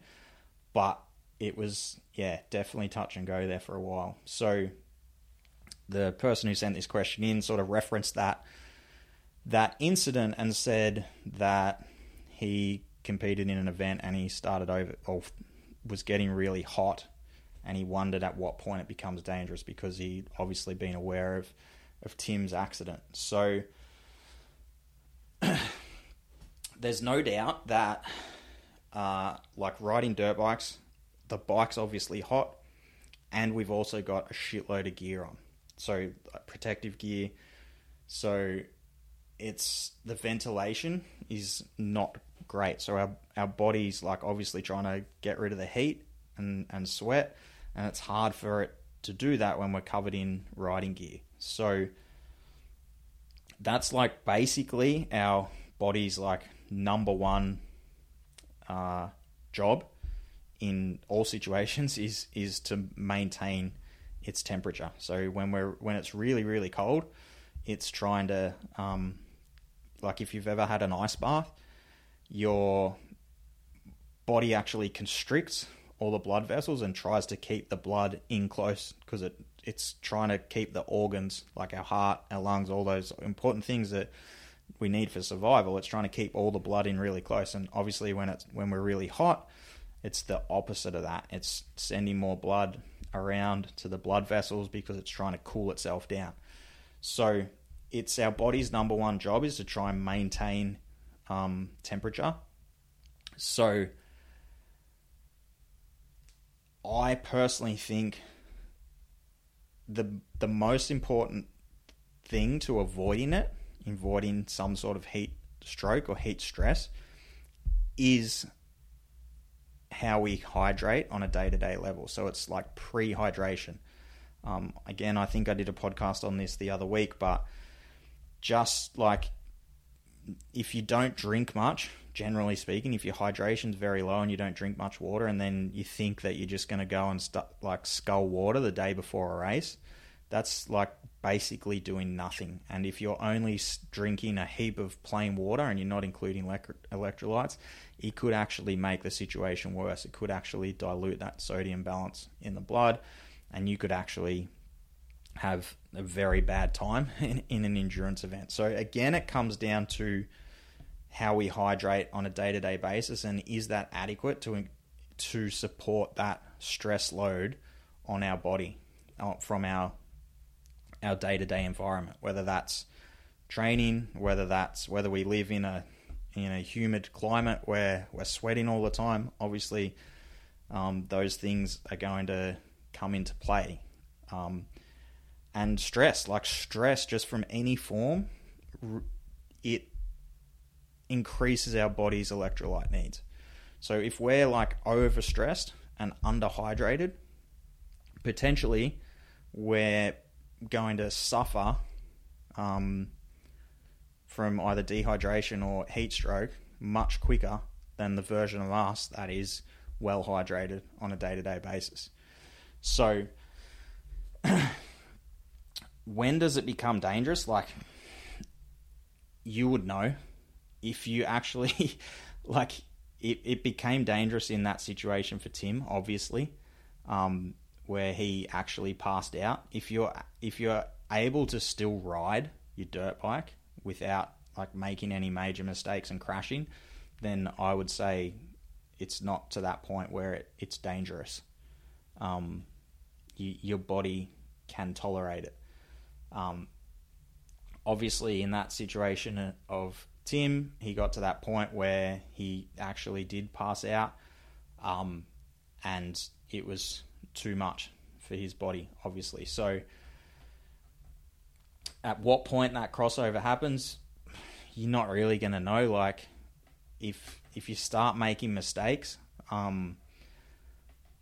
but it was yeah definitely touch and go there for a while. So the person who sent this question in sort of referenced that that incident and said that he competed in an event and he started over or was getting really hot and he wondered at what point it becomes dangerous because he'd obviously been aware of of Tim's accident. So there's no doubt that uh, like riding dirt bikes, the bike's obviously hot, and we've also got a shitload of gear on so protective gear. So it's the ventilation is not great. So our our body's like obviously trying to get rid of the heat and and sweat, and it's hard for it to do that when we're covered in riding gear. So that's like basically our body's like number one uh, job in all situations is is to maintain its temperature. So when we're when it's really really cold, it's trying to um, like if you've ever had an ice bath, your body actually constricts all the blood vessels and tries to keep the blood in close because it it's trying to keep the organs like our heart, our lungs, all those important things that we need for survival. It's trying to keep all the blood in really close, and obviously when it's when we're really hot, it's the opposite of that. It's sending more blood around to the blood vessels because it's trying to cool itself down. So it's our body's number one job is to try and maintain um, temperature So, I personally think the the most important thing to avoiding it, avoiding some sort of heat stroke or heat stress, is how we hydrate on a day to day level. So it's like pre hydration. Um, again, I think I did a podcast on this the other week, but just like if you don't drink much, generally speaking, if your hydration's very low and you don't drink much water, and then you think that you're just going to go and st- like scull water the day before a race, that's like basically doing nothing. And if you're only drinking a heap of plain water and you're not including electrolytes, it could actually make the situation worse. It could actually dilute that sodium balance in the blood, and you could actually have a very bad time in, in an endurance event. So, again, it comes down to how we hydrate on a day to day basis, and is that adequate to, to support that stress load on our body uh, from our our day to day environment, whether that's training, whether that's whether we live in a in a humid climate where we're sweating all the time. Obviously, um, those things are going to come into play. Um, and stress, like stress, just from any form, it increases our body's electrolyte needs. So if we're like overstressed and underhydrated, potentially we're going to suffer um, from either dehydration or heat stroke much quicker than the version of us that is well hydrated on a day to day basis. So, when does it become dangerous? Like, you would know if you actually, like, it, it became dangerous in that situation for Tim, obviously. Um, where he actually passed out. If you're if you're able to still ride your dirt bike without like making any major mistakes and crashing, then I would say it's not to that point where it, it's dangerous. Um, you, your body can tolerate it. Um, obviously, in that situation of Tim, he got to that point where he actually did pass out, um, and it was too much for his body, obviously. So, at what point that crossover happens, you're not really going to know. Like, if if you start making mistakes, um,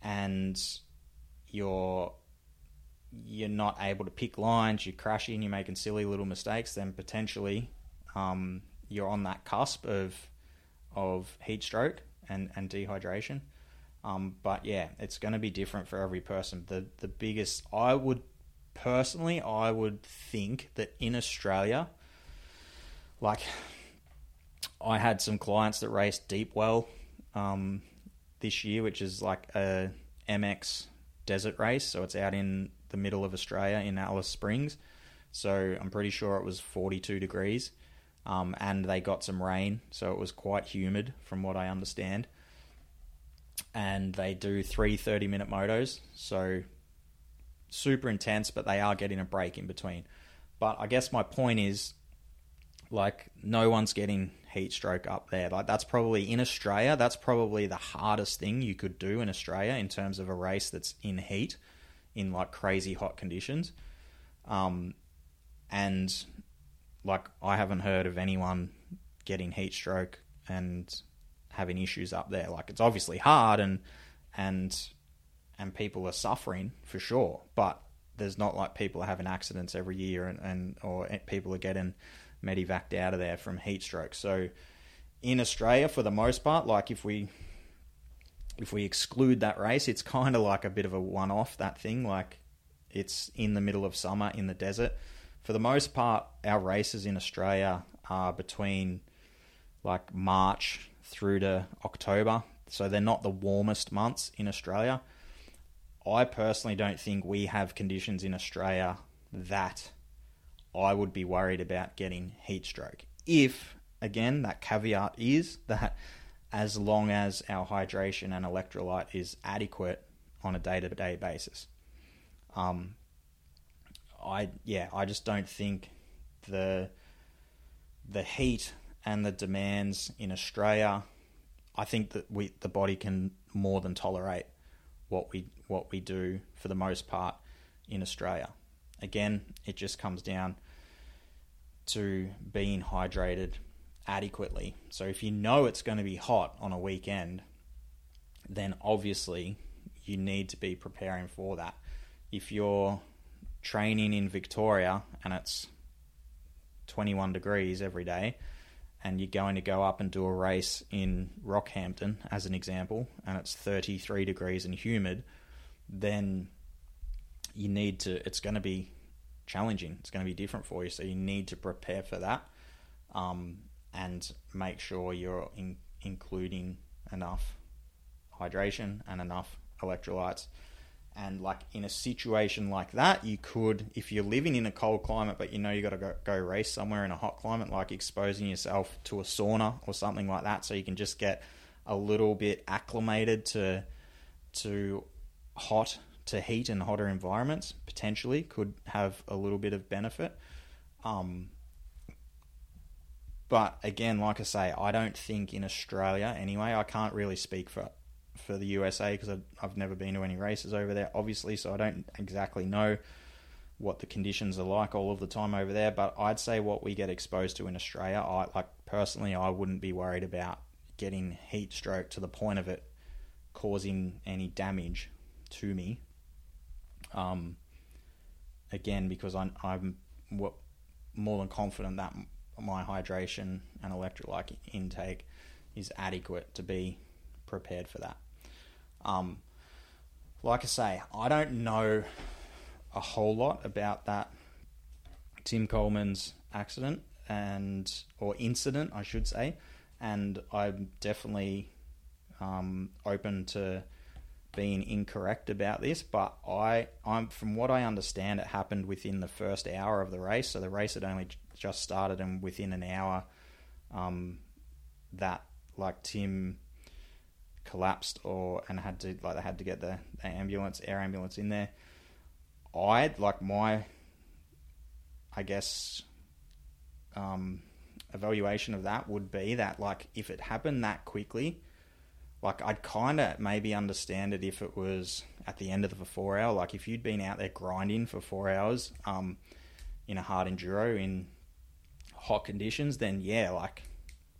and you're you're not able to pick lines, you're crashing, you're making silly little mistakes, then potentially um, you're on that cusp of of heat stroke and, and dehydration. Um, but yeah, it's going to be different for every person. The the biggest, I would personally, I would think that in Australia, like I had some clients that raced Deepwell um, this year, which is like a MX desert race. So it's out in the middle of Australia in Alice Springs. So I'm pretty sure it was 42 degrees. Um, and they got some rain, so it was quite humid from what I understand and they do three 30 minute motos. So super intense, but they are getting a break in between. But I guess my point is like no one's getting heat stroke up there. Like that's probably in Australia, that's probably the hardest thing you could do in Australia in terms of a race that's in heat in like crazy hot conditions. Um, and like I haven't heard of anyone getting heat stroke and having issues up there. Like it's obviously hard and and and people are suffering for sure, but there's not like people are having accidents every year and, and or people are getting medevaced out of there from heat stroke. So in Australia, for the most part, like if we if we exclude that race, it's kind of like a bit of a one-off. That thing, like it's in the middle of summer in the desert. For the most part, our races in Australia are between like March through to October. So they're not the warmest months in Australia. I personally don't think we have conditions in Australia that I would be worried about getting heat stroke. If, again, that caveat is that as long as our hydration and electrolyte is adequate on a day to day basis. Um, I yeah, I just don't think the the heat and the demands in Australia I think that we the body can more than tolerate what we what we do for the most part in Australia. Again, it just comes down to being hydrated adequately. So if you know it's going to be hot on a weekend, then obviously you need to be preparing for that. If you're training in Victoria and it's 21 degrees every day, and you're going to go up and do a race in Rockhampton, as an example, and it's 33 degrees and humid, then you need to, it's going to be challenging. It's going to be different for you. So you need to prepare for that um, and make sure you're in, including enough hydration and enough electrolytes. And like in a situation like that, you could, if you're living in a cold climate, but you know you got to go, go race somewhere in a hot climate, like exposing yourself to a sauna or something like that, so you can just get a little bit acclimated to to hot to heat and hotter environments. Potentially could have a little bit of benefit. Um, but again, like I say, I don't think in Australia anyway. I can't really speak for for the USA because I've, never been to any races over there, obviously, so I don't exactly know what the conditions are like all of the time over there. But I'd say what we get exposed to in Australia, I like personally, I wouldn't be worried about getting heat stroke to the point of it causing any damage to me. Um, again, because I'm, I'm more than confident that my hydration and electrolyte intake is adequate to be prepared for that. Um, like I say, I don't know a whole lot about that Tim Coleman's accident and or incident, I should say, and I'm definitely um, open to being incorrect about this. But I, I'm from what I understand, it happened within the first hour of the race. So the race had only just started, and within an hour, um, that like Tim collapsed or and had to like they had to get the, the ambulance air ambulance in there. I like my i guess um, evaluation of that would be that like if it happened that quickly like i'd kind of maybe understand it if it was at the end of the four hour. Like if you'd been out there grinding for four hours um, in a hard enduro in hot conditions then yeah like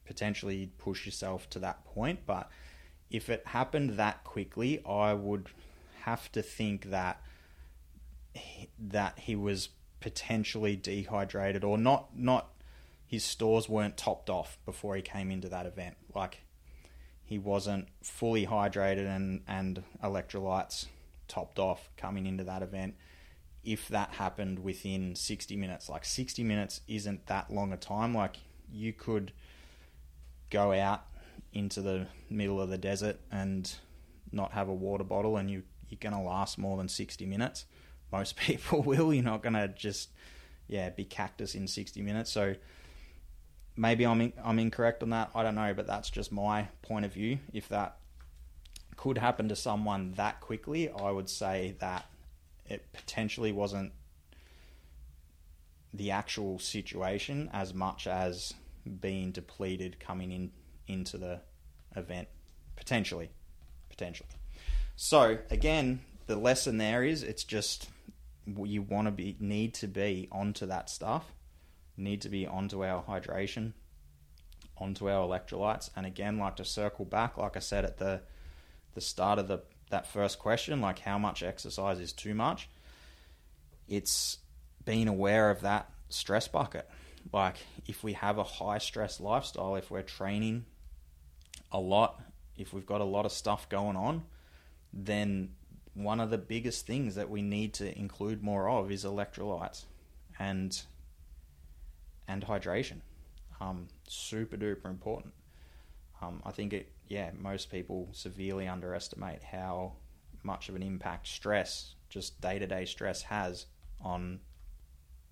potentially push yourself to that point. But if it happened that quickly, I would have to think that he, that he was potentially dehydrated or not not his stores weren't topped off before he came into that event. Like he wasn't fully hydrated and and electrolytes topped off coming into that event. If that happened within 60 minutes, like 60 minutes isn't that long a time. Like you could go out into the middle of the desert and not have a water bottle and you you're going to last more than 60 minutes. Most people will. You're not going to just yeah, be cactus in 60 minutes. So maybe I'm in, I'm incorrect on that. I don't know, but that's just my point of view. If that could happen to someone that quickly, I would say that it potentially wasn't the actual situation as much as being depleted coming in into the event potentially potentially. So again the lesson there is it's just you want to be need to be onto that stuff. Need to be onto our hydration onto our electrolytes. And again like to circle back like i said at the the start of the that first question like how much exercise is too much? It's being aware of that stress bucket. Like if we have a high stress lifestyle if we're training a lot, if we've got a lot of stuff going on, then one of the biggest things that we need to include more of is electrolytes and and hydration. Um, super duper important. Um, I think it, yeah, most people severely underestimate how much of an impact stress, just day to day stress, has on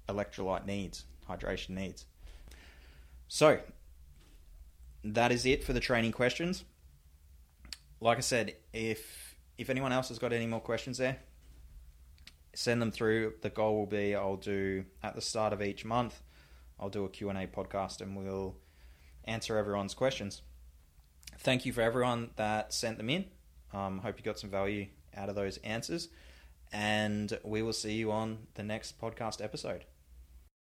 electrolyte needs, hydration needs. So, that is it for the training questions. Like I said, if if anyone else has got any more questions there, send them through. The goal will be I'll do at the start of each month, I'll do a Q&A podcast and we'll answer everyone's questions. thank you for everyone that sent them in. Um, hope you got some value out of those answers. And we will see you on the next podcast episode.